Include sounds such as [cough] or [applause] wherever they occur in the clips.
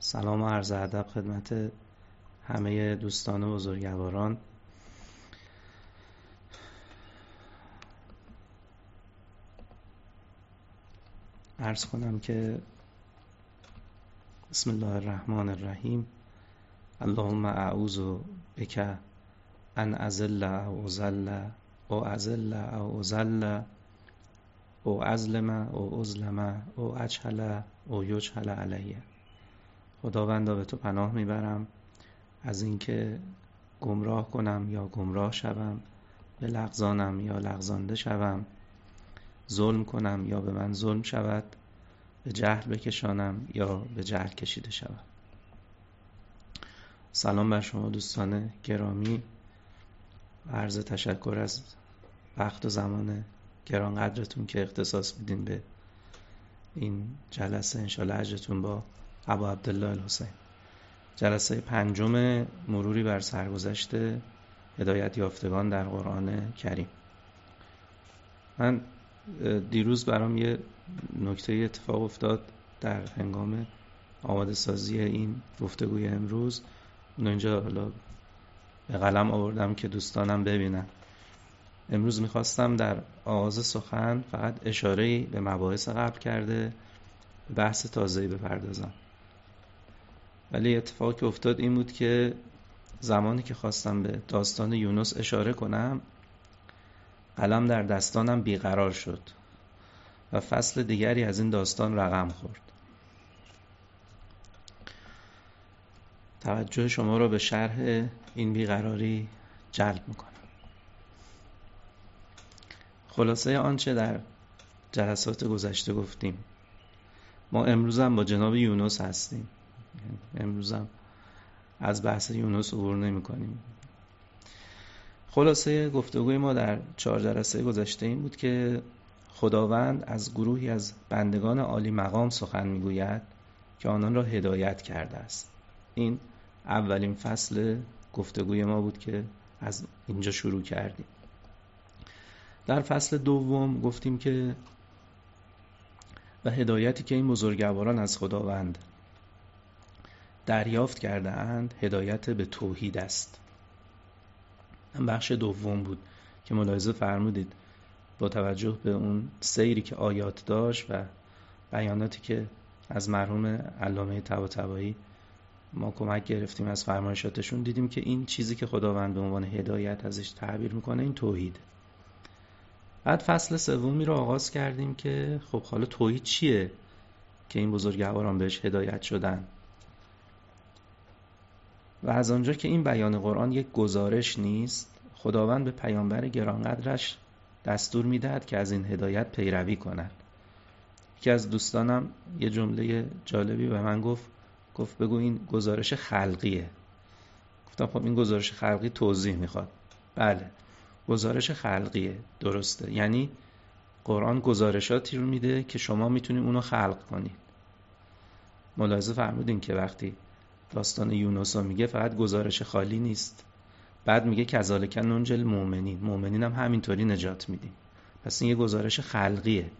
سلام و عرض ادب خدمت همه دوستان و بزرگواران. عرض کنم که بسم الله الرحمن الرحیم. اللهم اعوذ بک ان ازل او ازل او ازل او ازل او ازلم او ازلم او اجهل او یجهل علیه. خداوندا به تو پناه می‌برم. از اینکه گمراه کنم یا گمراه شوم به لغزانم یا لغزانده شوم. ظلم کنم یا به من ظلم شود. به جهل بکشانم یا به جهل کشیده شوم سلام بر شما دوستان گرامی. عرض تشکر از وقت و زمان گران قدرتون که اختصاص میدین به این جلسه. انشالله اجرتون با ابا عبدالله الحسین. جلسه پنجم مروری بر سرگذشت هدایت یافتگان در قرآن کریم. من دیروز برام یه نکته اتفاق افتاد در هنگام آماده سازی این گفتگوی امروز. اون اینجا حالا به قلم آوردم که دوستانم ببینن. امروز می‌خواستم در آغاز سخن فقط اشاره به مباحث قبل کرده بحث تازه‌ای بپردازم. ولی اتفاقی که افتاد این بود که زمانی که خواستم به داستان یونس اشاره کنم قلم در دستانم بیقرار شد و فصل دیگری از این داستان رقم خورد. توجه شما را به شرح این بیقراری جلب می‌کنم. خلاصه آنچه در جلسات گذشته گفتیم. ما امروز هم با جناب یونس هستیم. امروز هم از بحث یونس عبور نمی کنیم خلاصه گفتگوی ما در چهار جلسه گذشته این بود که خداوند از گروهی از بندگان عالی مقام سخن می‌گوید که آنان را هدایت کرده است. این اولین فصل گفتگوی ما بود که از اینجا شروع کردیم. در فصل دوم گفتیم که و هدایتی که این بزرگواران از خداوند دریافت کرده اند هدایت به توحید است. بخش دوم بود که ملاحظه فرمودید با توجه به اون سیری که آیات داشت و بیاناتی که از مرحوم علامه طباطبایی ما کمک گرفتیم از فرمایشاتشون دیدیم که این چیزی که خداوند به عنوان هدایت ازش تعبیر می‌کنه این توحید. بعد فصل سومی رو آغاز کردیم که خب حالا توحید چیه که این بزرگواران بهش هدایت شدن؟ و از آنجا که این بیان قرآن یک گزارش نیست خداوند به پیامبر گرانقدرش دستور می‌دهد که از این هدایت پیروی کند. یکی از دوستانم یه جمله جالبی به من گفت گفت بگو این گزارش خلقیه. گفتم خب این گزارش خلقی توضیح می‌خواد. بله گزارش خلقیه درسته. یعنی قرآن گزارشاتی رو میده که شما می‌تونید اونو خلق کنید ملاحظه فرمودین که وقتی داستان یونس میگه فقط گزارش خالی نیست. بعد میگه کذالک ننجل مؤمنین مؤمنین هم همینطوری نجات میدیم. پس این یه گزارش خلقیه.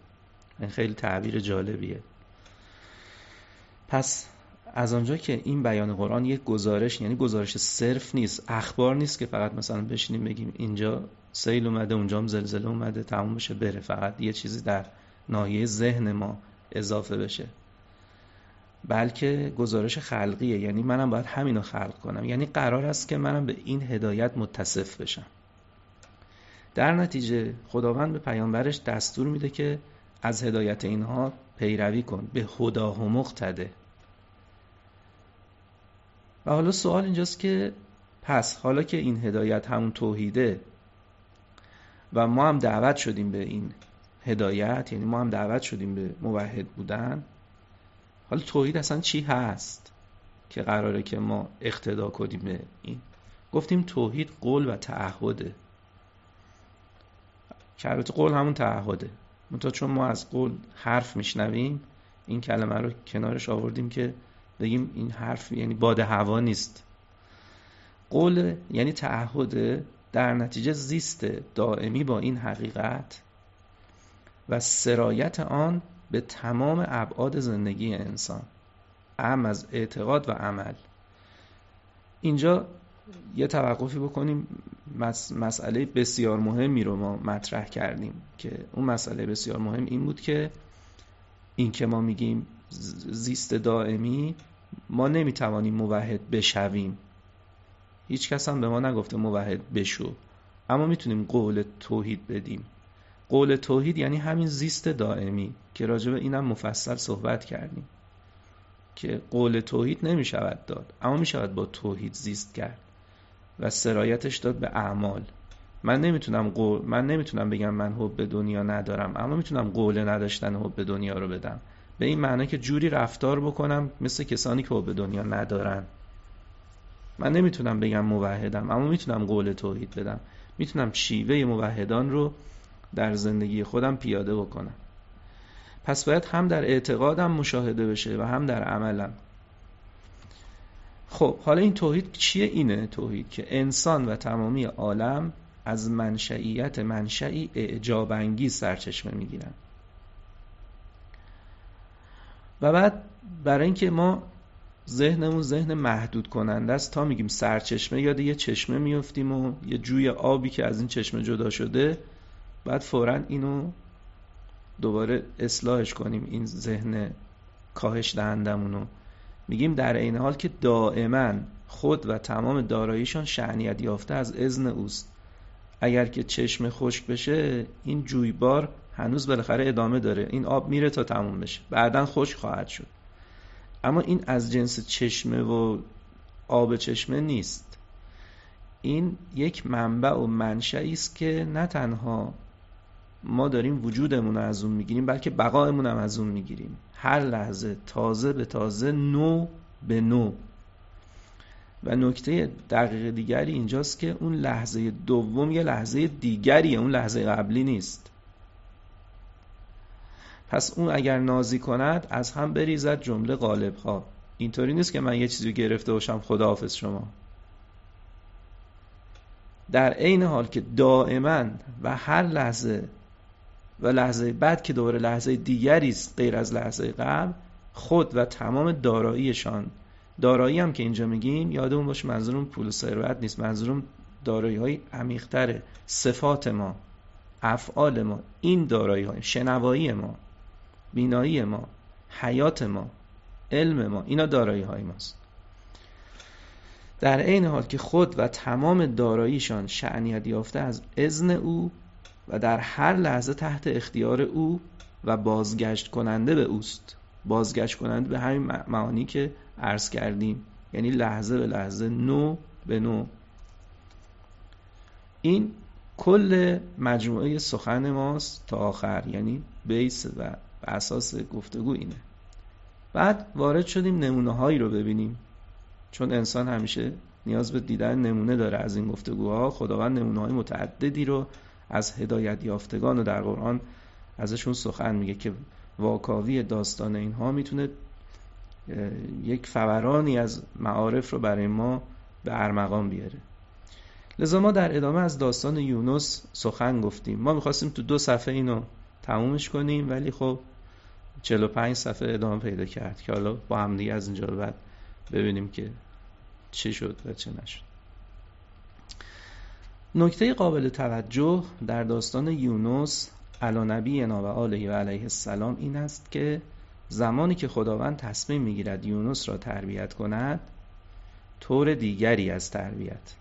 این خیلی تعبیر جالبیه. پس از آنجا که این بیان قرآن یک گزارش یعنی گزارش صرف نیست اخبار نیست که فقط مثلا بشینیم بگیم اینجا سیل اومده اونجا هم زلزله اومده تموم بشه بره. فقط یه چیزی در ناحیه ذهن ما اضافه بشه. بلکه گزارش خلقیه. یعنی منم باید همینو خلق کنم. یعنی قرار است که منم به این هدایت متصف بشم. در نتیجه خداوند به پیامبرش دستور میده که از هدایت اینها پیروی کن. به خدا مقتده و حالا سوال اینجاست که پس حالا که این هدایت همون توحیده و ما هم دعوت شدیم به این هدایت یعنی ما هم دعوت شدیم به موحد بودن حالا توحید اصلا چی هست که قراره که ما اقتدا کنیم به این؟ گفتیم توحید قول و تعهده. که قول همون تعهده. منتها چون ما از قول حرف میشنویم این کلمه رو کنارش آوردیم که بگیم این حرف یعنی باد هوا نیست. قول یعنی تعهد در نتیجه زیست دائمی با این حقیقت و سرایت آن به تمام ابعاد زندگی انسان اهم از اعتقاد و عمل. اینجا یه توقفی بکنیم. مسئله بسیار مهمی رو ما مطرح کردیم که اون مسئله بسیار مهم این بود که این که ما میگیم زیست دائمی ما نمی‌توانیم موحد بشویم. هیچ کس هم به ما نگفته موحد بشو. اما می‌تونیم قول توحید بدیم. قول توحید یعنی همین زیست دائمی که راجع به اینم مفصل صحبت کردیم که قول توحید نمی‌شود داد اما می‌شود با توحید زیست کرد و سرایتش داد به اعمال. من نمی‌تونم قول من نمی‌تونم بگم من حب دنیا ندارم اما می‌تونم قول نداشتن حب دنیا رو بدم. به این معنی که جوری رفتار بکنم مثل کسانی که حب دنیا ندارن. من نمی‌تونم بگم موحدم اما می‌تونم قول توحید بدم. می‌تونم شیوه موحدان رو در زندگی خودم پیاده بکنم. پس باید هم در اعتقادم مشاهده بشه و هم در عملم. خب حالا این توحید چیه؟ اینه توحید که انسان و تمامی عالم از منشئیت منشئی اعجاب انگیز سرچشمه می‌گیرن. و بعد برای اینکه ما ذهنمون ذهن محدود کننده است تا میگیم سرچشمه یاد یه چشمه میفتیم و یه جوی آبی که از این چشمه جدا شده بعد فورا اینو دوباره اصلاحش کنیم این ذهن کاهش دهندمونو. میگیم در این حال که دائما خود و تمام داراییشان شعنیت یافته از اذن اوست. اگر که چشم خشک بشه این جویبار هنوز بالاخره ادامه داره. این آب میره تا تموم بشه. بعدا خشک خواهد شد. اما این از جنس چشمه و آب چشمه نیست. این یک منبع و منشعی است که نه تنها ما داریم وجودمون رو از اون می‌گیریم بلکه بقایمون هم از اون می‌گیریم. هر لحظه تازه به تازه نو به نو. و نکته دقیق دیگری اینجاست که اون لحظه دوم یه لحظه دیگریه اون لحظه قبلی نیست. پس اون اگر نازی کند از هم بریزد جمله غالب ها اینطوری نیست که من یه چیزی گرفته باشم خداحافظ شما. در عین حال که دائما و هر لحظه و لحظه بعد که دوباره لحظه دیگری است غیر از لحظه قبل خود و تمام داراییشان. دارایی هم که اینجا میگیم یادمون باشه منظورم پول و ثروت نیست منظورم دارایی های عمیق‌تره. صفات ما افعال ما این دارایی های شنوایی ما بینایی ما حیات ما علم ما اینا دارایی های ماست. در عین حال که خود و تمام داراییشان شعنیت یافته از اذن او و در هر لحظه تحت اختیار او و بازگشت کننده به اوست. بازگشت کننده به همین معانی که عرض کردیم. یعنی لحظه به لحظه نو به نو. این کل مجموعه سخن ماست تا آخر. یعنی بیس و اساس گفتگو اینه. بعد وارد شدیم نمونه هایی رو ببینیم. چون انسان همیشه نیاز به دیدن نمونه داره از این گفتگوها. خداوند نمونه های متعددی رو از هدایت یافتگان و در قرآن ازشون سخن میگه که واکاوی داستان اینها می‌تونه یک فورانی از معارف رو برای ما به ارمغان بیاره. لذا ما در ادامه از داستان یونس سخن گفتیم. ما می‌خواستیم تو دو صفحه اینو تمومش کنیم ولی خب 45 صفحه ادامه پیدا کرد که حالا با هم دیگه از اینجا بعد ببینیم که چی شد و چه نشد. نکته قابل توجه در داستان یونس علی نبی و آله و علیه السلام این است که زمانی که خداوند تصمیم می‌گیرد یونس را تربیت کند طور دیگری از تربیت.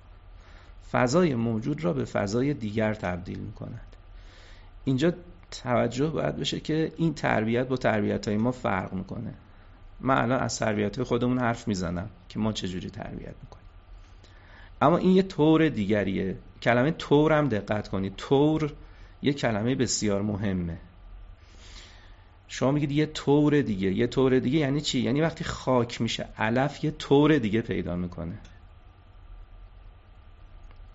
فضای موجود را به فضای دیگر تبدیل می کند اینجا توجه باید بشه که این تربیت با تربیت های ما فرق می‌کنه. من الان از تربیت های خودمون حرف می‌زنم که ما چجوری تربیت می‌کنیم. اما این یه طور دیگریه. کلمه طور هم دقت کنید. طور یه کلمه بسیار مهمه. شما میگید یه طور دیگه. یه طور دیگه یعنی چی؟ یعنی وقتی خاک میشه علف یه طور دیگه پیدا می‌کنه.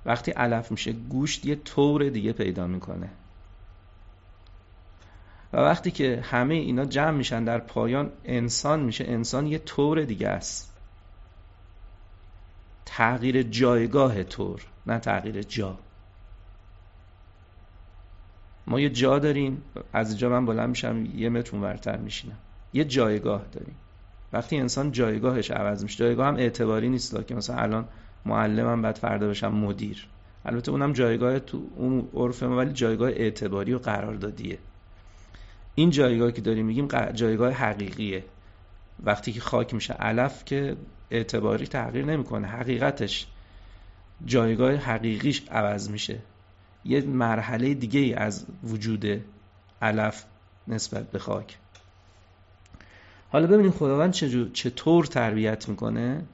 وقتی علف میشه گوشت یه طور دیگه پیدا می‌کنه. و وقتی که همه اینا جمع میشن در پایان انسان میشه. انسان یه طور دیگه است. تغییر جایگاه طور. نه تغییر جا. ما یه جا داریم از اینجا من بلند میشم یه متر ورتر میشینم. یه جایگاه داریم. وقتی انسان جایگاهش عوض میشه جایگاه هم اعتباری نیست که مثلا الان معلمم بعد فردا بشم مدیر. البته اونم جایگاه تو اون عرف ما ولی جایگاه اعتباری و قراردادیه. این جایگاه که داریم میگیم جایگاه حقیقیه. وقتی که خاک میشه علف که اعتباری تغییر نمی‌کنه حقیقتش جایگاه حقیقیش عوض میشه. یه مرحله دیگه ای از وجود علف نسبت به خاک. حالا ببینید خداوند چطور تربیت می‌کنه.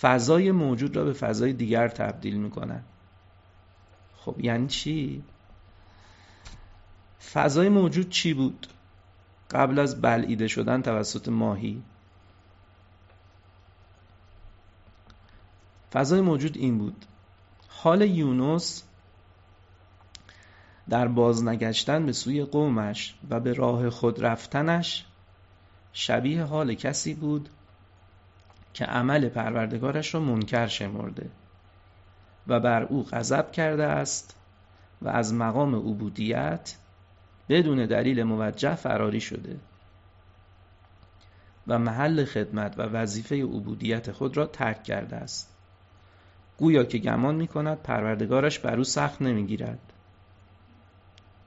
فضای موجود را به فضای دیگر تبدیل می‌کنن خب یعنی چی؟ فضای موجود چی بود؟ قبل از بلعیده شدن توسط ماهی. فضای موجود این بود. حال یونس در بازنگشتن به سوی قومش و به راه خود رفتنش شبیه حال کسی بود که عمل پروردگارش را منکر شمرده و بر او غضب کرده است و از مقام عبودیت بدون دلیل موجه فراری شده و محل خدمت و وظیفه عبودیت خود را ترک کرده است. گویا که گمان می کند پروردگارش بر او سخت نمی‌گیرد.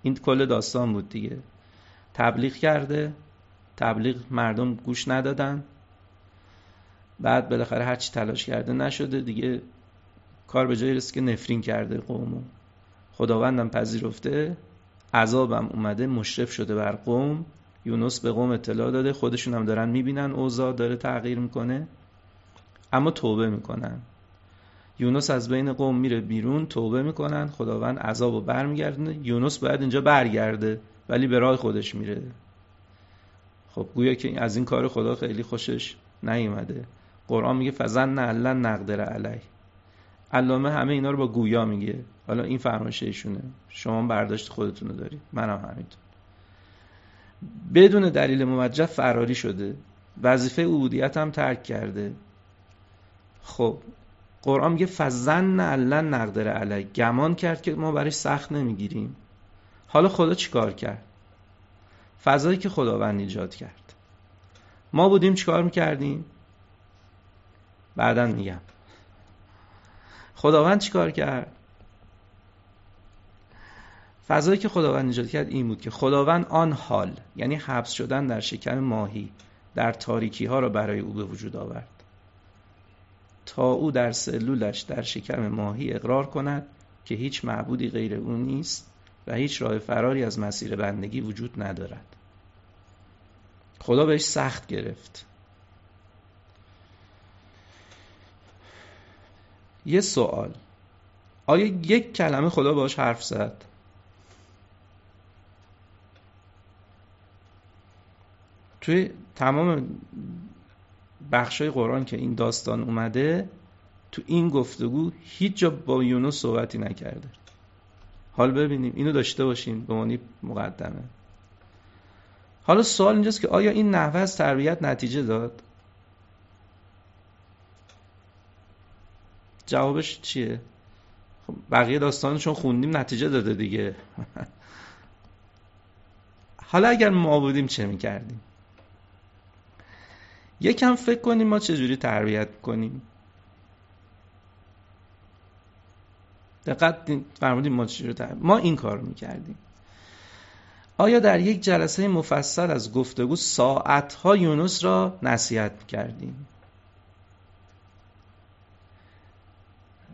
این کل داستان بود دیگه. تبلیغ کرده تبلیغ مردم گوش ندادن. بعد بالاخره هرچی تلاش کرده نشده دیگه. کار به جایی رسید که نفرین کرده قومو. خداوندم پذیرفته عذابم اومده مشرف شده بر قوم. یونس به قوم اطلاع داده خودشون هم دارن می‌بینن اوضاع داره تغییر می‌کنه. اما توبه می‌کنن. یونس از بین قوم میره بیرون توبه می‌کنن خداوند عذاب رو برمیگردونه. یونس باید اینجا برگرده ولی به راه خودش میره. خب گویا که از این کار خدا خیلی خوشش نیومده. قرآن میگه فزن نه نقدر علی علامه همه اینا رو با گویا میگه. حالا این فرمایش ایشونه شما برداشت خودتون رو دارید. منم همینطور. بدون دلیل موجه فراری شده. وظیفه عبودیت هم ترک کرده. خب قرآن میگه فزن علن نقدر علی گمان کرد که ما برای سخت نمی‌گیریم. حالا خدا چیکار کرد؟ فضایی که خداوند ایجاد کرد. ما بودیم چیکار می‌کردیم؟ بعدا میگم. خداوند چیکار کرد؟ فضایی که خداوند ایجاد کرد این بود که خداوند آن حال یعنی حبس شدن در شکم ماهی در تاریکی ها را برای او به وجود آورد. تا او در سلولش در شکم ماهی اقرار کند که هیچ معبودی غیر او نیست و هیچ راه فراری از مسیر بندگی وجود ندارد. خدا بهش سخت گرفت. یه سوال. آیا یک کلمه خدا باش حرف زد؟ توی تمام بخشای قرآن که این داستان اومده تو این گفتگو هیچ جا با یونس صحبتی نکرده. حال ببینیم. اینو داشته باشیم به معنی مقدمه. حالا سوال اینجاست که آیا این نحوه از تربیت نتیجه داد؟ جوابش چیه؟ خب بقیه داستانشون خوندیم نتیجه داده دیگه. [laughs] حالا اگر ما بودیم چه می‌کردیم؟ یکم فکر کنیم ما چجوری تربیت کنیم. دقت فرمودیم ما چجوری تربیت ما این کار می‌کردیم. آیا در یک جلسه مفصل از گفتگو ساعتها یونس را نصیحت کردیم؟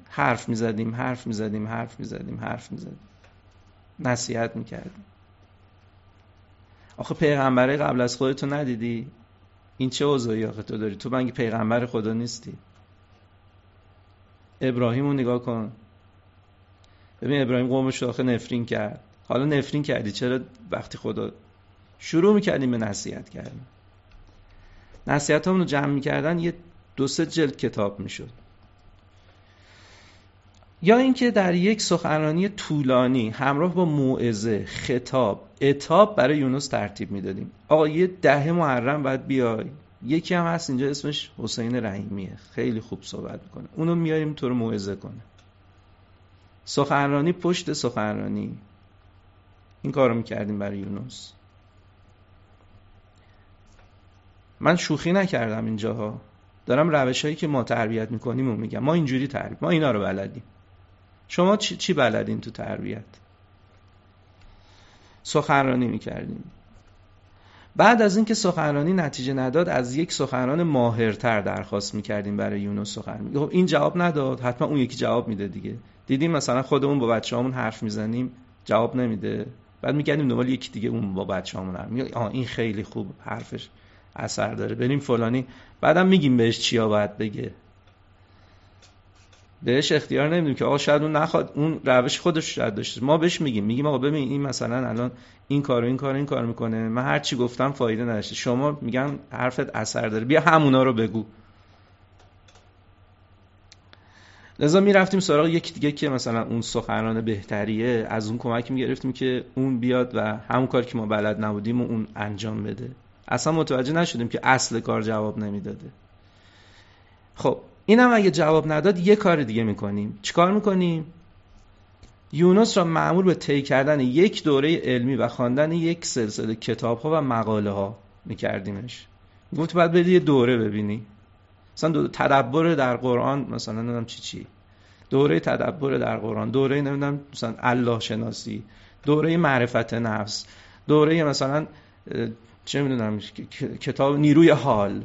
حرف می‌زدیم حرف می‌زدیم حرف می‌زدیم حرف می‌زدیم. نصیحت می‌کردیم. آخه پیغمبره قبل از خودتو ندیدی؟ این چه اوضاعی آخه تو داری؟ تو بنگی پیغمبر خدا نیستی. ابراهیم رو نگاه کن. ببین ابراهیم قومش آخه نفرین کرد. حالا نفرین کردی؟ چرا وقتی خدا شروع می‌کردیم به نصیحت کردن؟ نصیحت رو جمع می‌کردن یه دو سه جلد کتاب می‌شد. یا اینکه در یک سخنرانی طولانی همراه با موعظه خطاب اتاب برای یونس ترتیب می‌دادیم. آقا یه ده محرم باید بیای. یکی هم هست اینجا اسمش حسین رحیمیه. خیلی خوب صحبت می‌کنه. اونو میاریم تو رو موعظه کنه. سخنرانی پشت سخنرانی. این کارو می‌کردیم برای یونس. من شوخی نکردم اینجاها. دارم روش هایی که ما تربیت می‌کنیم و میگم. ما اینجوری تربیت ما اینا رو بلدیم. شما چی, بلدین تو تربیت؟ سخنرانی می‌کردیم بعد از اینکه سخنرانی نتیجه نداد از یک سخنران ماهرتر درخواست می‌کردیم برای یونس سخن خب این جواب نداد. حتما اون یکی جواب میده دیگه. دیدیم مثلا خودمون با بچه‌هامون حرف می‌زنیم جواب نمیده. بعد میگردیم دنبال یکی دیگه اون با بچه‌هامون حرف میگه آ این خیلی خوب حرفش اثر داره. بریم فلانی. بعدم میگیم بهش چیا باید بگه. بهش اختیار نمیدیم که آقا شاید اون نخواد اون روش خودش شاید داشته ما بهش میگیم میگیم آقا ببین این مثلا الان این کارو این کارو این کار می‌کنه. من هر چی گفتم فایده نداشته. شما میگم حرفت اثر داره. بیا همونا رو بگو. لذا می‌رفتیم سراغ یکی دیگه که مثلا اون سخنران بهتریه. از اون کمک می‌گرفتیم که اون بیاد و همون کار که ما بلد نبودیم و اون انجام بده. اصلا متوجه نشدیم که اصل کار جواب نمی‌داده. خب اینم اگه جواب نداد یه کار دیگه می‌کنیم. چیکار می‌کنیم؟ یونس را معمول به طی کردن یک دوره علمی و خواندن یک سلسله کتاب ها و مقاله ها میکردیمش. گفت باید بدی یه دوره ببینی. مثلا دو تدبر در قرآن مثلا نمی‌دونم چی چی. دوره تدبر در قرآن دوره نمی‌دونم مثلا الله شناسی دوره معرفت نفس دوره مثلا چه می‌دونم کتاب نیروی حال.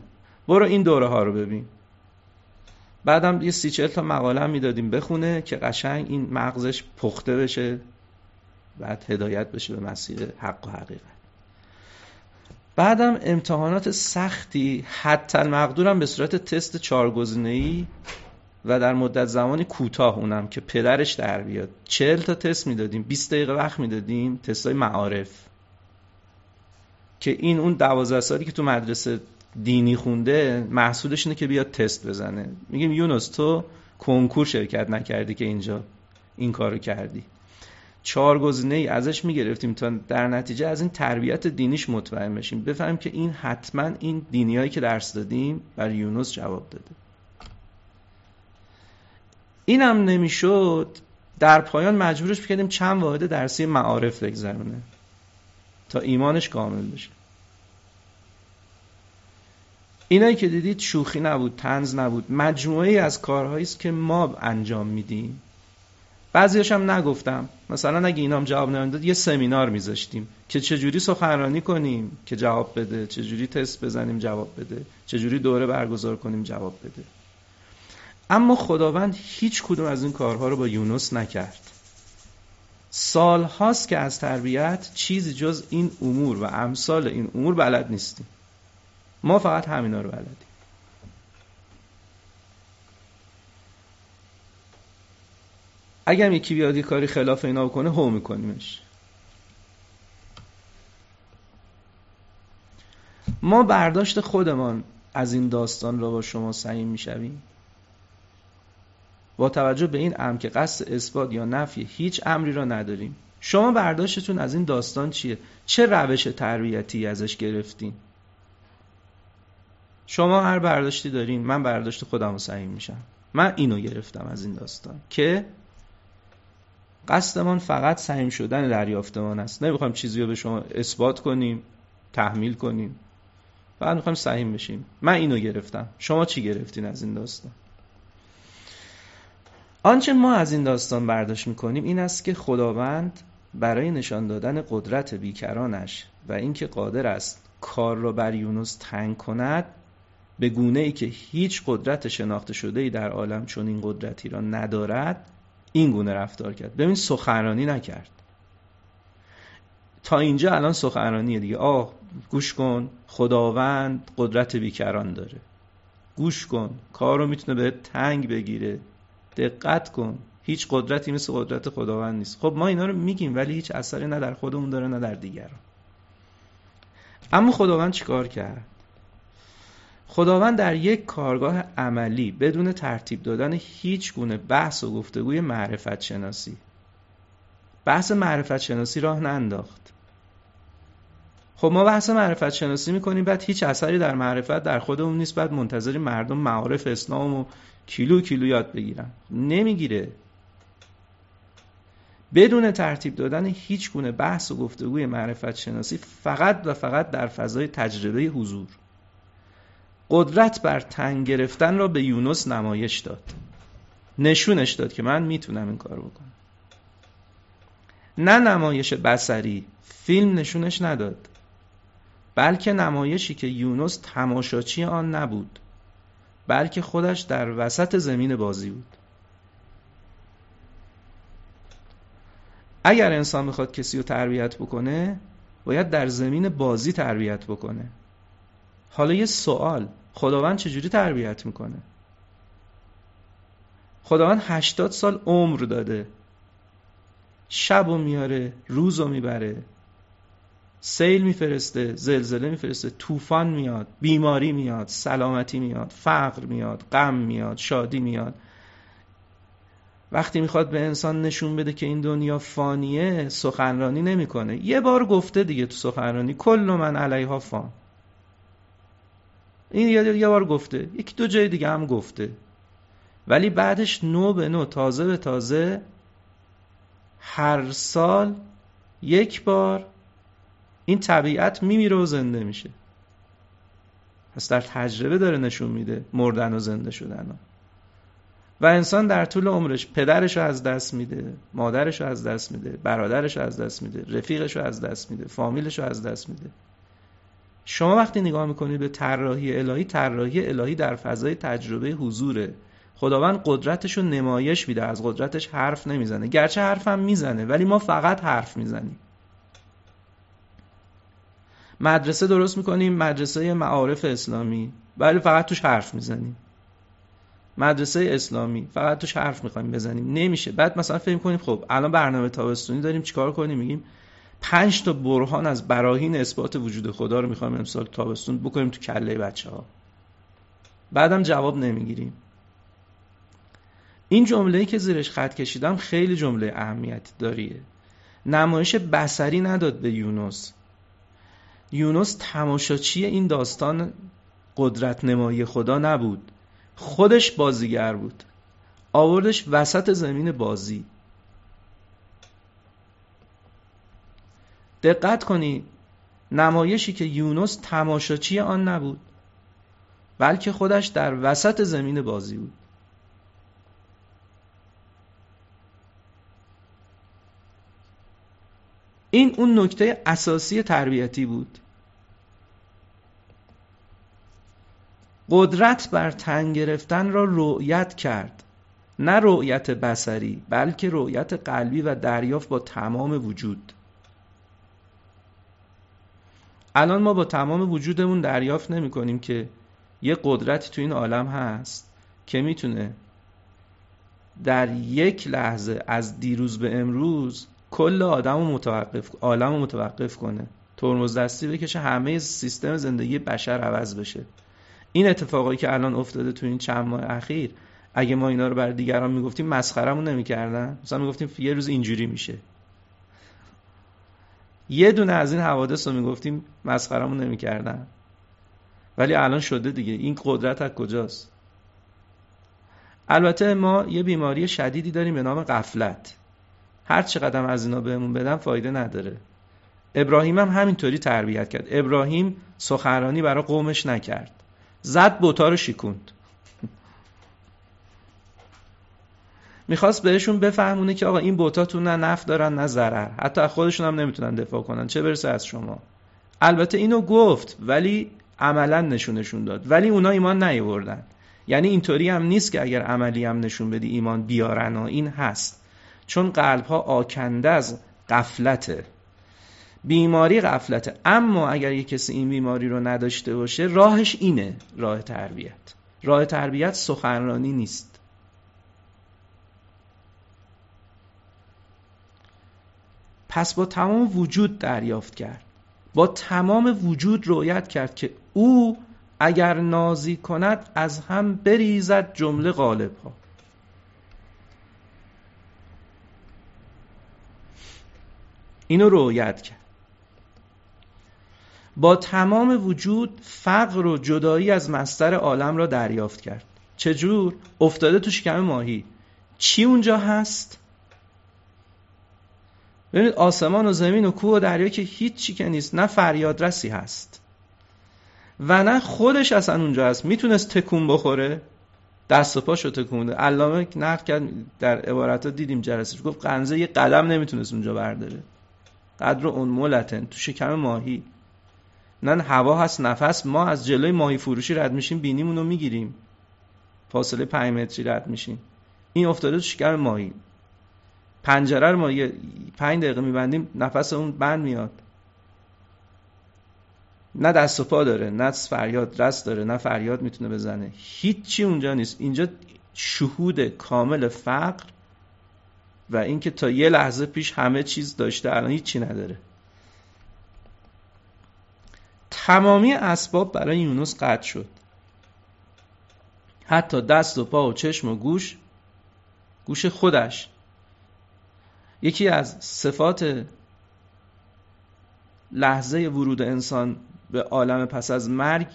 برو این دوره ها رو ببین. بعدم یه سی چهل تا مقاله هم می‌دادیم بخونه که قشنگ این مغزش پخته بشه بعد هدایت بشه به مسیر حق و حقیقت. بعدم امتحانات سختی حتی المقدورم به صورت تست چهارگزینه‌ای و در مدت زمانی کوتاه اونم که پدرش در بیاد. چهل تا تست می‌دادیم 20 دقیقه وقت می‌دادیم تستای معارف. که این اون دوازده سالی که تو مدرسه دینی خونده محصولش اینه که بیاد تست بزنه. میگیم یونس تو کنکور شرکت نکردی که اینجا این کارو کردی. چهار گزینه ای ازش می‌گرفتیم تا در نتیجه از این تربیت دینیش مطمئن بشیم. بفهمیم که این حتما این دینیایی که درس دادیم بر یونس جواب داده. اینم نمی‌شد. در پایان مجبورش بکردیم چند واحد درسی معارف بگذرونه تا ایمانش کامل بشه. اینایی که دیدید شوخی نبود تنز نبود. مجموعه از کارهایی است که ما انجام میدیم. بعضیش هم نگفتم. مثلا اگه اینام جواب نمی‌داد یه سمینار میذاشتیم که چجوری سخنرانی کنیم که جواب بده چجوری تست بزنیم جواب بده چجوری دوره برگزار کنیم جواب بده. اما خداوند هیچ کدوم از این کارها رو با یونس نکرد. سال هاست که از تربیت چیزی جز این امور و امثال این امور بلد نیستیم. ما فقط همینا رو بلدیم. اگر یکی بیاد یه کاری خلاف اینا بکنه هو میکنیمش. ما برداشت خودمان از این داستان را با شما سعیم می‌شویم. با توجه به این امر که قصد اثبات یا نفی هیچ امری را نداریم. شما برداشتتون از این داستان چیه؟ چه روش تربیتی ازش گرفتین؟ شما هر برداشتی دارین من برداشت خودم رو سعیم میشم من اینو گرفتم از این داستان که قصدمان فقط سعیم شدن دریافتمان است. نمی‌خوایم چیزی رو به شما اثبات کنیم تحمیل کنیم. فقط می‌خوایم سعیم بشیم. من اینو گرفتم. شما چی گرفتین از این داستان؟ آنچه ما از این داستان برداشت می‌کنیم این است که خداوند برای نشان دادن قدرت بیکرانش و اینکه قادر است کار را بر یونس تنگ کند به گونه ای که هیچ قدرت شناخته شده ای در عالم چون این قدرتی را ندارد این گونه رفتار کرد. ببین سخنرانی نکرد. تا اینجا الان سخنرانیه دیگه. آه گوش کن. خداوند قدرت بیکران داره. گوش کن. کار می‌تونه به تنگ بگیره. دقت کن. هیچ قدرتی مثل قدرت خداوند نیست. خب ما اینا رو میگیم ولی هیچ اثری نه در خودمون داره نه در دیگران. اما خداوند چیکار کرد؟ خداوند در یک کارگاه عملی بدون ترتیب دادن هیچ گونه بحث و گفتگوی معرفت شناسی بحث معرفت شناسی راه ننداخت. خب ما بحث معرفت شناسی می‌کنیم بعد هیچ اثری در معرفت در خودمون نیست بعد منتظر مردم معارف اسلام و کیلو کیلو یاد بگیرن. نمی‌گیره. بدون ترتیب دادن هیچ گونه بحث و گفتگوی معرفت شناسی فقط و فقط در فضای تجربه حضور. قدرت بر تنگ گرفتن را به یونس نمایش داد. نشونش داد که من می‌تونم این کار بکنم. نه نمایش بسری فیلم نشونش نداد. بلکه نمایشی که یونس تماشاچی آن نبود بلکه خودش در وسط زمین بازی بود. اگر انسان می‌خواد کسی رو تربیت بکنه باید در زمین بازی تربیت بکنه. حالا یه سوال. خداوند چجوری تربیت می‌کنه؟ خداوند هشتاد سال عمر داده. شب و میاره روز و می‌بره. سیل میفرسته زلزله میفرسته طوفان میاد بیماری میاد سلامتی میاد فقر میاد غم میاد شادی میاد. وقتی می‌خواد به انسان نشون بده که این دنیا فانیه سخنرانی نمی‌کنه. یه بار گفته دیگه تو سخنرانی کل من علیها فان. این یه بار گفته. یکی دو جای دیگه هم گفته. ولی بعدش نو به نو تازه به تازه هر سال یک بار این طبیعت میمیره و زنده میشه. پس در تجربه داره نشون میده مردن و زنده شدن و انسان در طول عمرش پدرش رو از دست میده مادرش رو از دست میده برادرش رو از دست میده رفیقش رو از دست میده فامیلش رو از دست میده. شما وقتی نگاه می‌کنید به طراحی الهی طراحی الهی در فضای تجربه حضوره. خداوند قدرتش رو نمایش میده از قدرتش حرف نمی‌زنه. گرچه حرفم می‌زنه ولی ما فقط حرف می‌زنیم. مدرسه درست می‌کنیم مدرسه معارف اسلامی. ولی فقط توش حرف می‌زنیم. مدرسه اسلامی فقط توش حرف می‌خوایم بزنیم. نمیشه. بعد مثلا فکر کنیم خب الان برنامه تابستونی داریم چیکار کنیم؟ میگیم پنج تا برهان از براهین اثبات وجود خدا رو می‌خوایم امسال تابستون بکنیم تو کله بچه ها بعدم جواب نمی‌گیریم. این جمله‌ای که زیرش خط کشیدم خیلی جمله اهمیت داریه. نمایش بسری نداد به یونس. یونس تماشاچی این داستان قدرت نمایی خدا نبود. خودش بازیگر بود. آوردش وسط زمین بازی. دقت کنید نمایشی که یونس تماشاچی آن نبود بلکه خودش در وسط زمین بازی بود. این اون نکته اساسی تربیتی بود. قدرت بر تن گرفتن را رؤیت کرد. نه رؤیت بسری بلکه رؤیت قلبی و دریافت با تمام وجود. الان ما با تمام وجودمون دریافت نمی کنیم که یه قدرتی تو این عالم هست که می‌تونه در یک لحظه از دیروز به امروز کل آدم متوقف عالم متوقف کنه. ترمز دستی بکشه همه سیستم زندگی بشر عوض بشه. این اتفاقایی که الان افتاده تو این چند ماه اخیر اگه ما اینا رو بر دیگران می‌گفتیم مسخرمون نمی‌کردن. مثلا می‌گفتیم یه روز اینجوری میشه. یه دونه از این حوادث رو می‌گفتیم مسخرمون نمی‌کردن. ولی الان شده دیگه. این قدرت از کجاست؟ البته ما یه بیماری شدیدی داریم به نام قفلت هر چقدر از اینا بهمون بدن فایده نداره. ابراهیم هم همینطوری تربیت کرد. ابراهیم سخنرانی برای قومش نکرد. زد بوتا رو شیکوند می‌خواست بهشون بفهمونه که آقا این بوتاتون نه نفت دارن نه ضرر. حتی خودشون هم نمی‌تونن دفاع کنن. چه برسه از شما؟ البته اینو گفت ولی عملا نشونشون داد. ولی اونا ایمان نیوردن یعنی اینطوری هم نیست که اگر عملی هم نشون بدی ایمان بیارن و این هست. چون قلب ها آکنده از قفلته بیماری قفلته اما اگر یک کسی این بیماری رو نداشته باشه راهش اینه. راه تربیت. راه تربیت سخنرانی نیست. پس با تمام وجود دریافت کرد. با تمام وجود رویت کرد که او اگر نازی کند از هم بریزد جمله غالب ها اینو رویت کرد. با تمام وجود فقر و جدایی از مستر عالم را دریافت کرد. چجور؟ افتاده تو شکم ماهی. چی اونجا هست؟ ببینید آسمان و زمین و کوه و دریا که هیچ که نیست نه فریادرسی هست. و نه خودش اصلا اونجا هست. می‌تونست تکون بخوره دست و پاشو تکون علامه نقل کرد در عبارت ها دیدیم جلسه گفت قنزه یه قدم نمی‌تونست اونجا برداره. قدر اون مولتن تو شکم ماهی. نه هوا هست نفس. ما از جلوی ماهی فروشی رد میشیم بینیمون می‌گیریم. فاصله 5 متری رد میشیم. این افتاده تو شکم ماهی. پنجره رو ما یه 5 دقیقه میبندیم نفس اون بند میاد. نه دست و پا داره نه فریاد رست داره نه فریاد می‌تونه بزنه. هیچی اونجا نیست. اینجا شهود کامل فقر و اینکه تا یه لحظه پیش همه چیز داشته الان هیچی نداره. تمامی اسباب برای یونس قطع شد. حتی دست و پا و چشم و گوش گوش خودش. یکی از صفات لحظه ورود انسان به عالم پس از مرگ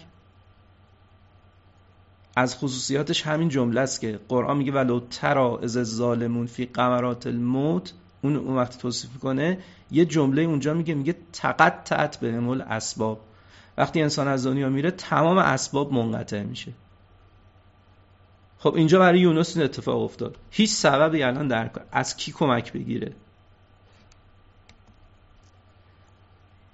از خصوصیاتش همین جمله است که قرآن میگه ولو ترا از ظالمون فی قمرات الموت. اون اون وقت توصیف کنه یه جمله اونجا میگه میگه تقطعت به امول اسباب وقتی انسان از دنیا میره تمام اسباب منقطع میشه. خب اینجا برای یونس این اتفاق افتاد. هیچ سببی الان در از کی کمک بگیره؟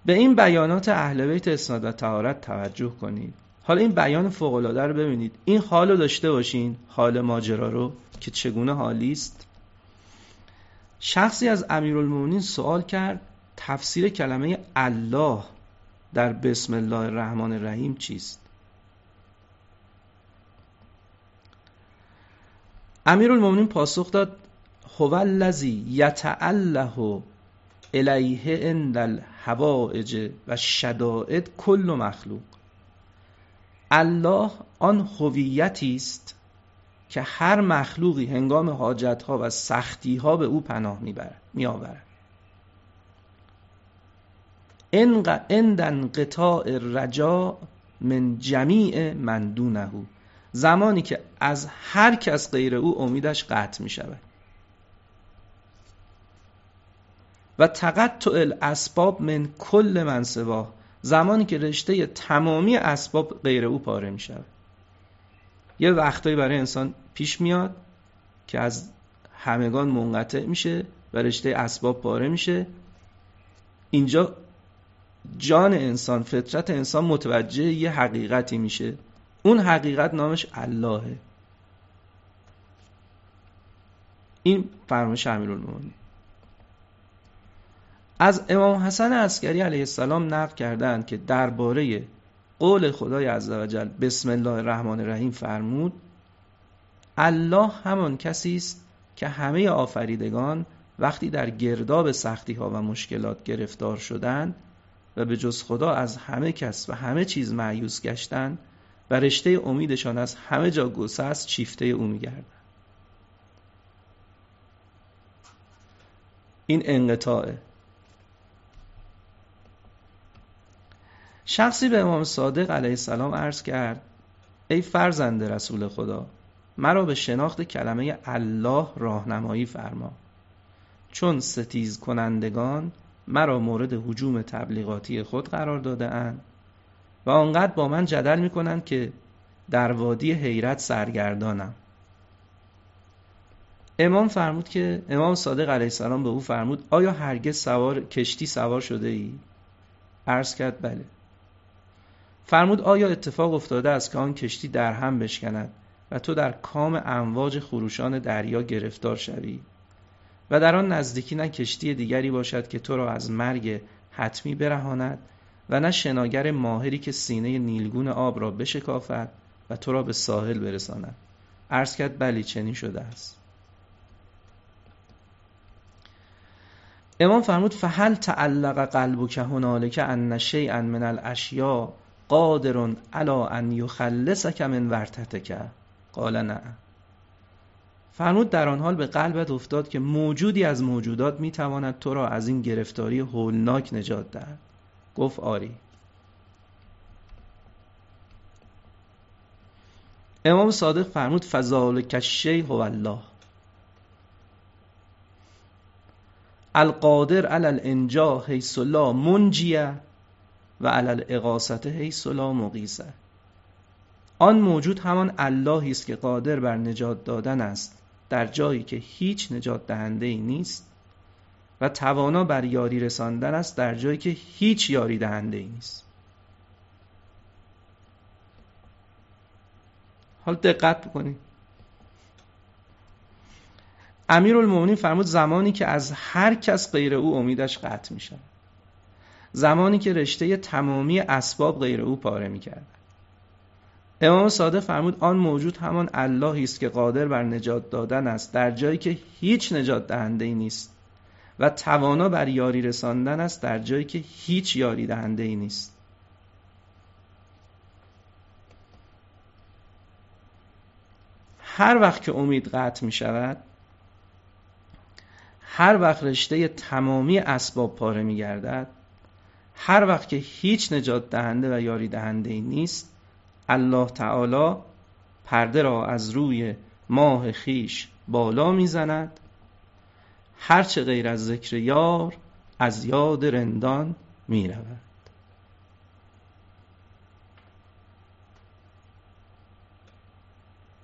به این بیانات اهل بیت اسناد و طهارت توجه کنید. حالا این بیان فوق العاده رو ببینید. این حال داشته باشین حال ماجرا رو که چگونه حالی است. شخصی از امیرالمومنین سوال کرد تفسیر کلمه الله در بسم الله الرحمن الرحیم چیست؟ امیرالمومنین پاسخ داد هو الذی یتعله الیه عند الحوائج و شدائد کل مخلوق. الله آن هویتی است که هر مخلوقی هنگام حاجت ها و سختی ها به او پناه می‌برد میآورد. اندن قطاع رجا من جمیع من دونه. زمانی که از هر کس غیر او امیدش قطع می شود. و تقطع الاسباب من کل من سوا زمانی که رشته تمامی اسباب غیر او پاره می شود. یه وقتایی برای انسان پیش میاد که از همگان منقطع میشه و رشته اسباب پاره میشه. اینجا جان انسان فطرت انسان متوجه یه حقیقتی میشه. اون حقیقت نامش اللهه. این فرمایش امیرالمومنین. از امام حسن عسکری علیه السلام نقل کردند که درباره قول خدای عزوجل بسم الله الرحمن الرحیم فرمود الله همان کسی است که همه آفریدگان وقتی در گرداب سختی ها و مشکلات گرفتار شدند و به جز خدا از همه کس و همه چیز معیوس گشتند و رشته امیدشان از همه جا گسست چیفته او میگردند این انقطاعه. شخصی به امام صادق علیه السلام عرض کرد ای فرزند رسول خدا مرا به شناخت کلمه الله راهنمایی فرما. چون ستیز کنندگان مرا مورد حجوم تبلیغاتی خود قرار داده اند. و آنقدر با من جدل می کنند که در وادی حیرت سرگردانم. امام فرمود که امام صادق علیه السلام به او فرمود آیا هرگز سوار کشتی سوار شده ای؟ عرض کرد بله. فرمود آیا اتفاق افتاده است که آن کشتی در هم بشکند و تو در کام امواج خروشان دریا گرفتار شوی؟ و در آن نزدیکی نه کشتی دیگری باشد که تو را از مرگ حتمی برهاند و نه شناگر ماهری که سینه نیلگون آب را بشکافد و تو را به ساحل برساند. عرض کرد بلی چنین شده است. امام فرمود فهل تعلق قلبک هنالک ان شیئا من الاشیاء قادر علی ان یخلصک من ورتتک قال نه. فرمود در آن حال به قلبت افتاد که موجودی از موجودات می‌تواند تو را از این گرفتاری هولناک نجات دهد. گفت آری. امام صادق فرمود فذالک الشیء هو الله. القادر علی الانجاح حیث لا منجیه و علل اقاست حیث لا مقیسه. آن موجود همان اللهی است که قادر بر نجات دادن است در جایی که هیچ نجات دهنده ای نیست. و توانا بر یاری رساندن است در جایی که هیچ یاری دهنده ای نیست. حال دقت بکنید. المومنین فرمود زمانی که از هر کس غیر او امیدش قطع می شود زمانی که رشته تمامی اسباب غیر او پاره می کرد امام صادق فرمود آن موجود همان اللهی است که قادر بر نجات دادن است در جایی که هیچ نجات دهنده ای نیست. و توانا بر یاری رساندن است در جایی که هیچ یاری دهنده ای نیست. هر وقت که امید قطع می شود هر وقت رشته تمامی اسباب پاره می گردد هر وقت که هیچ نجات دهنده و یاری دهنده ای نیست الله تعالی پرده را از روی ماه خیش بالا می‌زند هرچه غیر از ذکر یار از یاد رندان می رود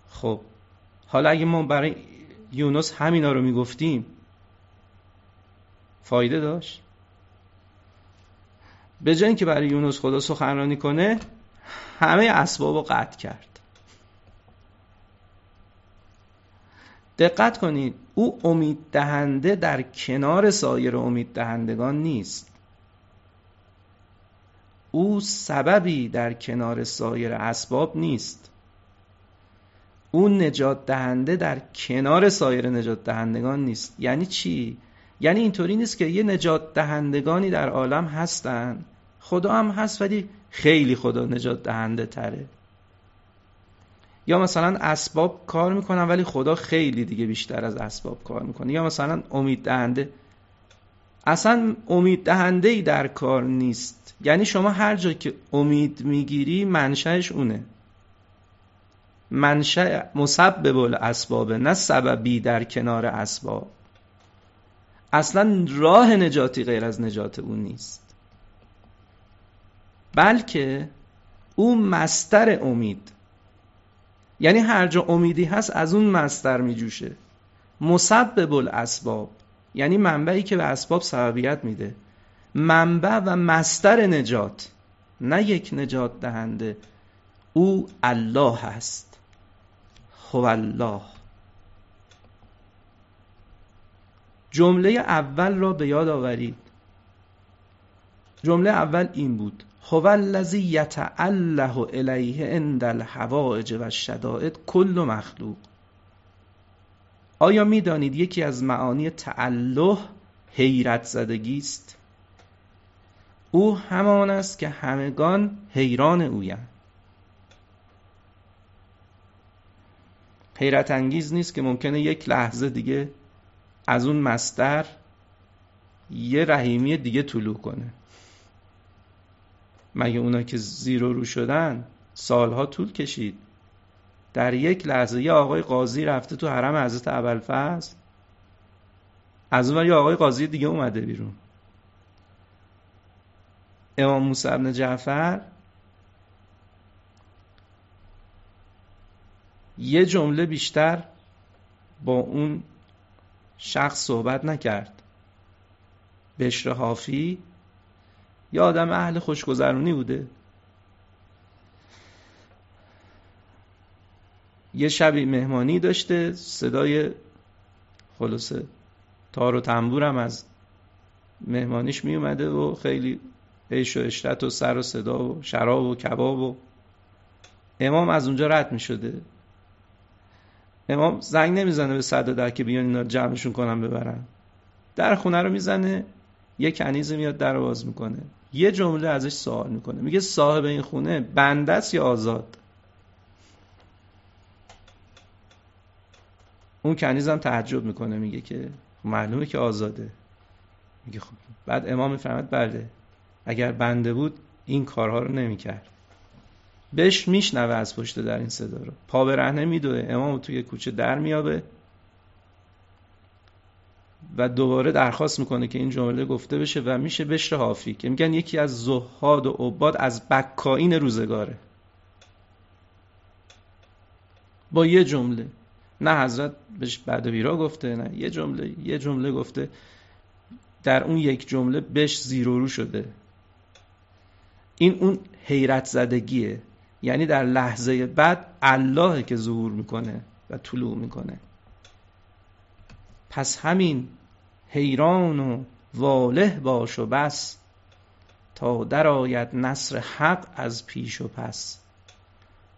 خب حالا اگه ما برای یونس همینا رو می‌گفتیم فایده داشت؟ به جای که برای یونس خدا سخنرانی کنه همه اسباب رو قطع کرد. دقت کنید او امید دهنده در کنار سایر امید دهندگان نیست. او سببی در کنار سایر اسباب نیست. او نجات دهنده در کنار سایر نجات دهندگان نیست. یعنی چی؟ یعنی اینطوری نیست که یه نجات دهندگانی در عالم هستن. خدا هم هست ولی خیلی خدا نجات دهنده تره یا مثلا اسباب کار می‌کنن ولی خدا خیلی دیگه بیشتر از اسباب کار می‌کنه. یا مثلا امید دهنده. اصلا امید دهنده ای در کار نیست. یعنی شما هر جا که امید می‌گیری منشأش اونه. منشأ مسبب الاسبابه نه سببی در کنار اسباب. اصلا راه نجاتی غیر از نجات اون نیست. بلکه او مستر امید. یعنی هر جا امیدی هست از اون مستر میجوشه. مسبب الاسباب یعنی منبعی که به اسباب سببیت میده. منبع و مستر نجات نه یک نجات دهنده. او الله هست. هو الله. جمله اول را به یاد آورید. جمله اول این بود. هو الذی یتعله الیه عند الحوائج و الشدائد کل مخلوق. آیا می‌دانید یکی از معانی تعله حیرت زدگی است؟ او همان است که همگان حیران اویند حیرت انگیز نیست که ممکنه یک لحظه دیگه از اون مستر یه رحیمی دیگه طلوع کنه. مگه اونا که زیرو رو شدن سالها طول کشید؟ در یک لحظه یه آقای قاضی رفته تو حرم حضرت ابوالفضل. از اون یه آقای قاضی دیگه اومده بیرون. امام موسی بن جعفر یه جمله بیشتر با اون شخص صحبت نکرد. بشر حافی یه آدم اهل خوشگذرونی بوده. یه شبی مهمانی داشته صدای خلاصه تار و تنبورم از مهمانیش می اومده و خیلی عیش و اشرت و سر و صدا و شراب و کباب و امام از اونجا رد می شده. امام زنگ نمی‌زنه به صد در که بیان اینا جمعشون کنن ببرن. در خونه رو می‌زنه. یه کنیز میاد در باز می‌کنه. یه جمله ازش سوال می‌کنه. میگه صاحب این خونه بنده است یا آزاد؟ اون کنیز هم تعجب می‌کنه میگه که معلومه که آزاده. میگه خب بعد امام می‌فهمد بله. اگر بنده بود این کارها رو نمی‌کرد. بهش میشنوه از پشت در این صدا رو. پا به رهنه میدوه. امام توی کوچه در میابه و دوباره درخواست می‌کنه که این جمله گفته بشه و میشه بشر حافی که میگن یکی از زهاد و عباد از بکائین روزگاره. با یه جمله. نه حضرت بهش بعد ویرا گفته نه یه جمله یه جمله گفته. در اون یک جمله بهش زیرو رو شده. این اون حیرت زدگیه. یعنی در لحظه بعد الله که ظهور می‌کنه و طلوع می‌کنه. پس همین حیران و واله باش و بس تا درآید نصر حق از پیش و پس.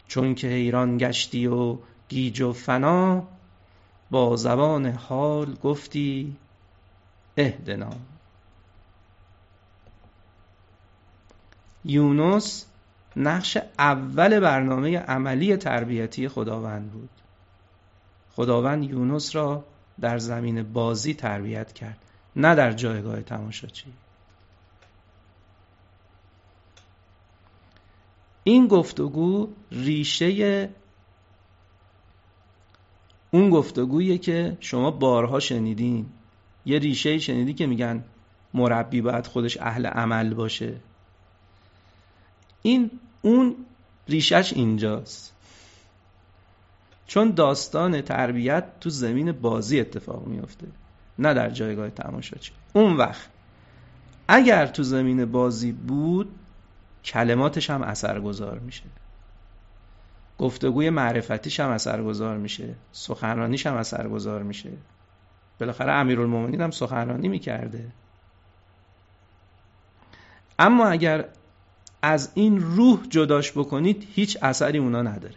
چون که حیران گشتی و گیج و فنا با زبان حال گفتی اهدنا. یونس نقش اول برنامه عملی تربیتی خداوند بود. خداوند یونس را در زمین بازی تربیت کرد نه در جایگاه تماشاچی. این گفتگو ریشه اون گفتگویی که شما بارها شنیدین. یه ریشه شنیدی که میگن مربی باید خودش اهل عمل باشه. این اون ریشش اینجاست. چون داستان تربیت تو زمین بازی اتفاق میفته نه در جایگاه تماشاچی. اون وقت اگر تو زمین بازی بود کلماتش هم اثرگذار میشه. گفتگوی معرفتیش هم اثرگذار میشه. سخنرانیش هم اثرگذار میشه. بالاخره امیرالمومنین هم سخنرانی می‌کرده. اما اگر از این روح جداش بکنید هیچ اثری اونا نداره.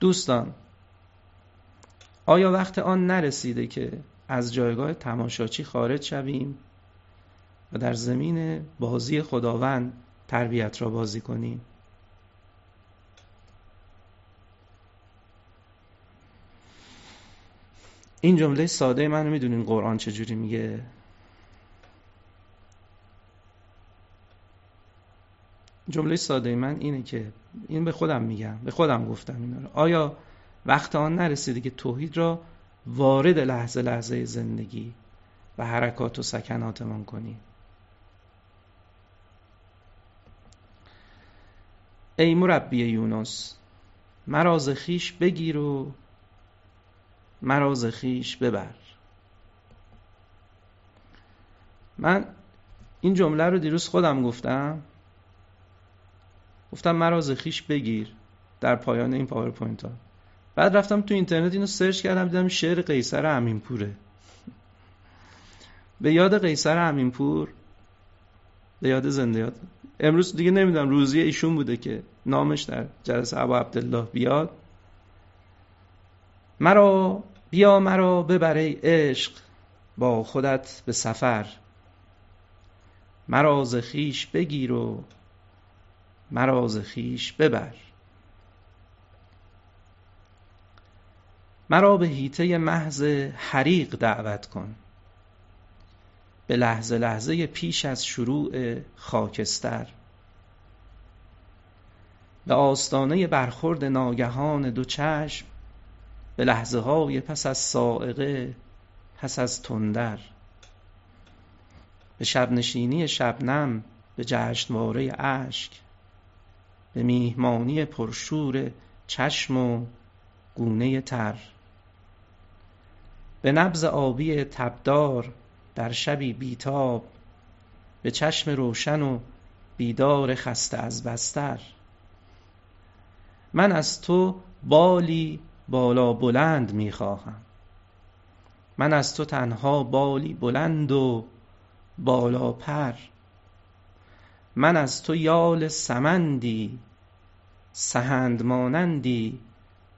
دوستان آیا وقت آن نرسیده که از جایگاه تماشاچی خارج شویم و در زمین بازی خداوند تربیت را بازی کنیم؟ این جمله ساده منو می‌دونین قرآن چجوری میگه؟ جمله ساده من اینه که این به خودم میگم به خودم گفتم اینا رو. آیا وقت آن نرسیده که توحید را وارد لحظه لحظه زندگی و حرکات و سکناتمان کنیم ای مربی یونس مرا خیش بگیر و مرا خیش ببر. من این جمله رو دیروز خودم گفتم. گفتم مرا خیش بگیر در پایان این پاورپوینت ها. بعد رفتم تو اینترنت اینو سرچ کردم دیدم شعر قیصر امینپوره. به یاد قیصر امینپور به یاد زنده امروز دیگه نمی‌دونم روزی ایشون بوده که نامش در جلسه ابا عبدالله بیاد. مرا بیا مرا ببر ای عشق با خودت به سفر. مرا ز خویش بگیر و مرا ز خویش ببر. مرا به هیته محض حریق دعوت کن. به لحظه لحظه پیش از شروع خاکستر. به آستانه برخورد ناگهان دو چشم. به لحظه های پس از سائقه پس از تندر. به شب نشینی شبنم به جشنواره اشک. به میهمانی پرشور چشم و گونه تر. به نبز آبی تبدار در شبی بیتاب به چشم روشن و بیدار خسته از بستر. من از تو بالی بالا بلند می‌خواهم. من از تو تنها بالی بلند و بالا پر من از تو یال سمندی سهند مانندی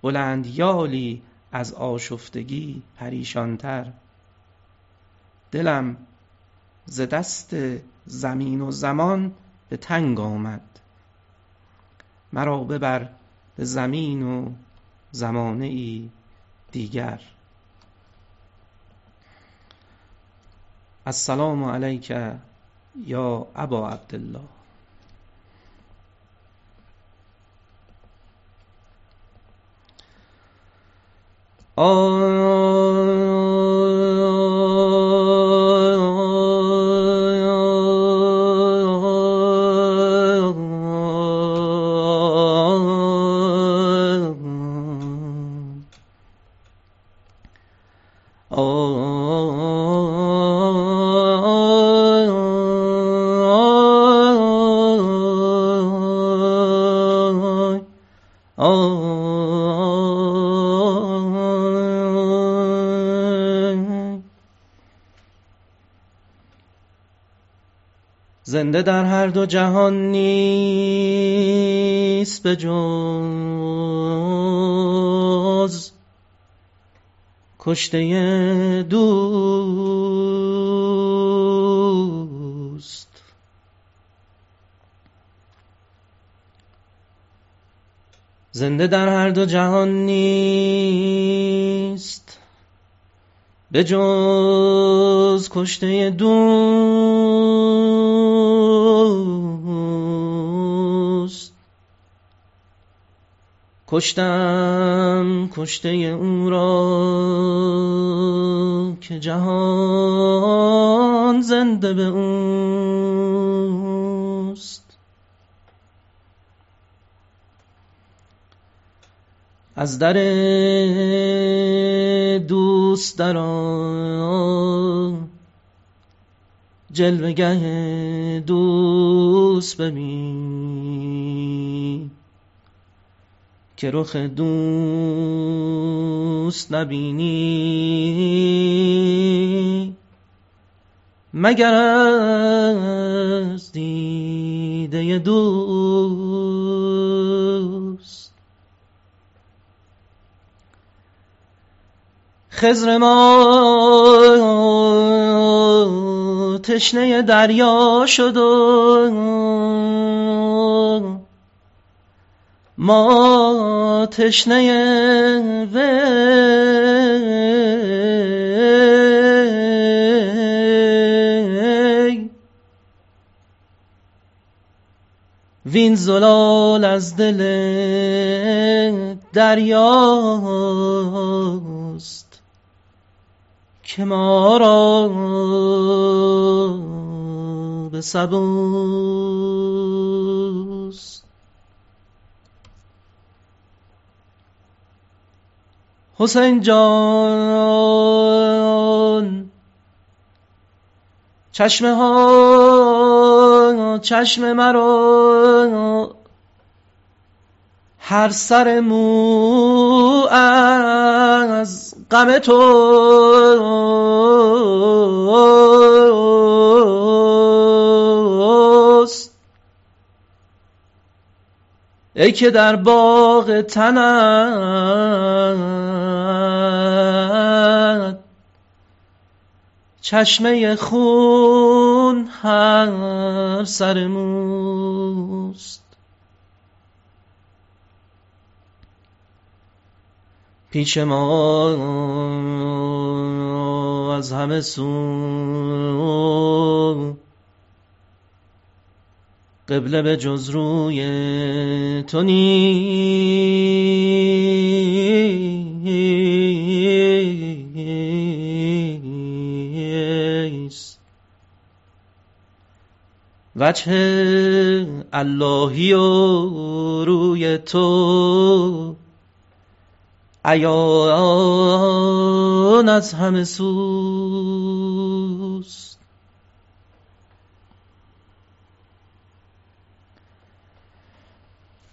بلند یالی از آشفتگی پریشانتر. دلم ز دست زمین و زمان به تنگ آمد. مرا ببر به زمین و زمانه ای دیگر. السلام علیک یا ابا عبدالله. Oh. زنده در هر دو جهان نیست به جز کشته دوست. زنده در هر دو جهان نیست به جز کشته دوست. کشتم کشته او را که جهان زنده به اوست. از در دوست درآ جلوه دوست ببین. که رخ دوست نبینی. مگر از دیده دوست. خضر ما تشنه دریا شد و ما تشنه وی. وین زلال از دل دریاست که ما را به سبوست حسین جان. چشمه ها چشم مرا. هر سر مو از غم توست ای که در باغ تنت چشمه خون هر سر موست. پیش ما از همه سو قبله به جز روی تو نیست. وجه اللهی و روی تو. عیان از همه سوست.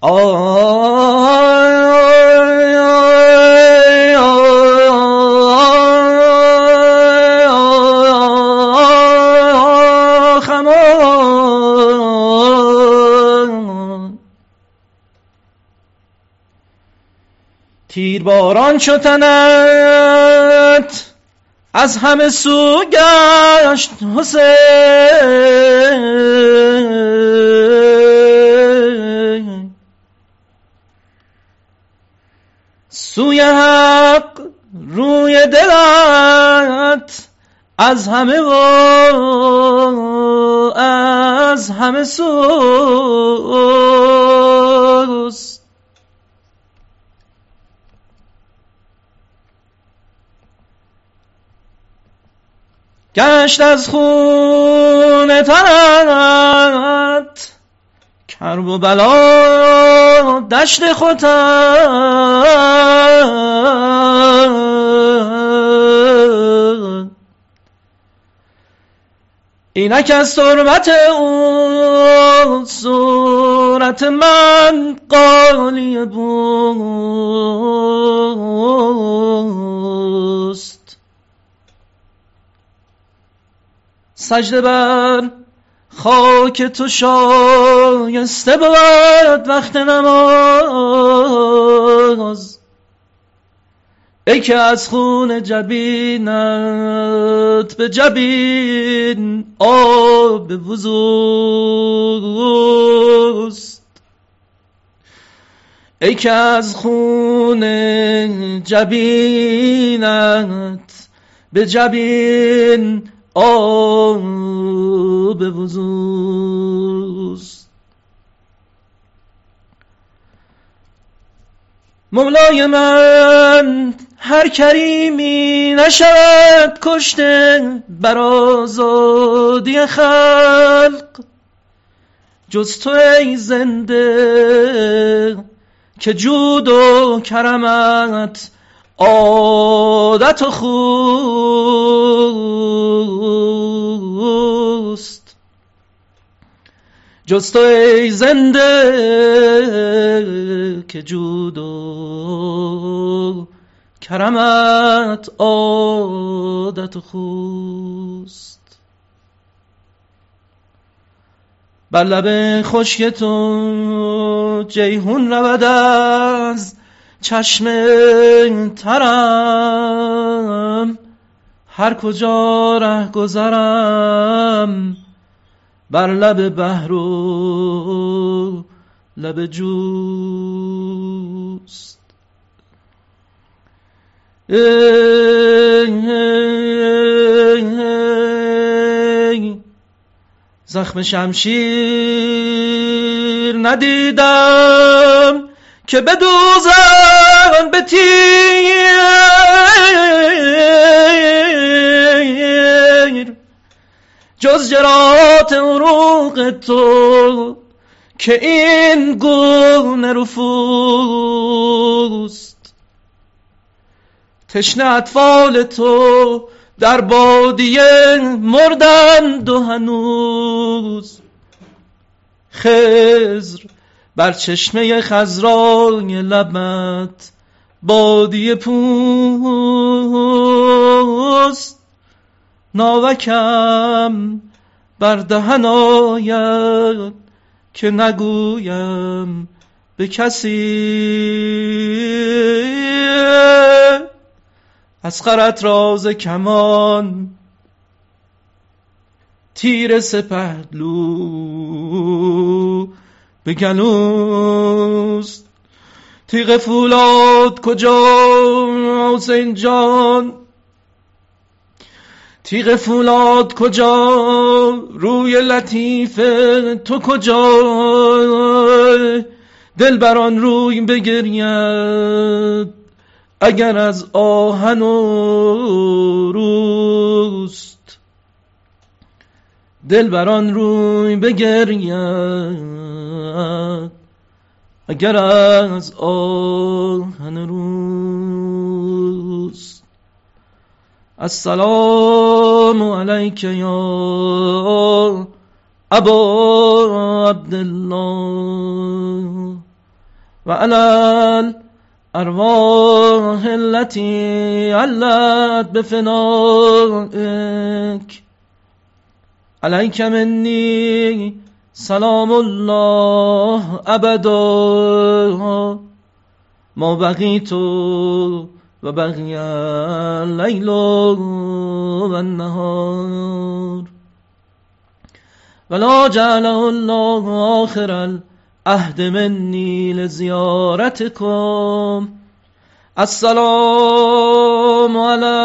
خمان تیرباران شد تنت از همه سو گشت حسین. سوی حق روی دلت. از همه و از همه سوست گشت از خون تنت کرب و بلا دشت خودت اینک از تربت او صورت من قالی بوست سجده بر خاک تو شایسته بود وقت نماز. ای که از خون جبینت به جبین آب وضوست. ای که از خون جبینت به جبین آب وضوست. مولای من هر کریمی نشود کشته بر آزادی خلق. جز تو ای زنده که جود و کرمت عادت خوست جز ای زنده که جود و کرمت عادت خوست بر لب خشک تو جیهون رود از چشم ترم. هر کجا ره گذرم بر لب بحر و لب جوست. زخم شمشیر ندیدم. که بدوزن به تیر. جز جرات عروق تو که این گونه رفوست. تشنه اطفال تو در بادیه مردند و هنوز خزر بر چشمه خزرای لبت بادی پوست. ناوکم بر دهن آید که نگویم به کسی. از خرت راز کمان تیر سپهلو به گلوست. تیغ فولاد کجا؟ حسین جان. تیغ فولاد کجا؟ روی لطیف تو کجا؟ دل بران روی بگرید. اگر از آهن و روست. دل بران روی بگرید. اگر از آهن روز السلام علیک یا ابا عبدالله و علی الارواح التي علت بفنائك عليك مني سلام الله ابدا ما بقیت و بقی اللیل و النهار ولا جعله الله آخر العهد مني لزيارتكم السلام على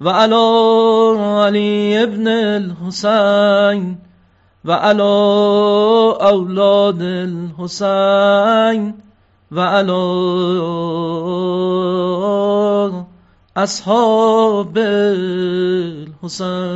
الحسين وعلى علي ابن الحسين وعلى أولاد الحسين وعلى اصحاب الحسین.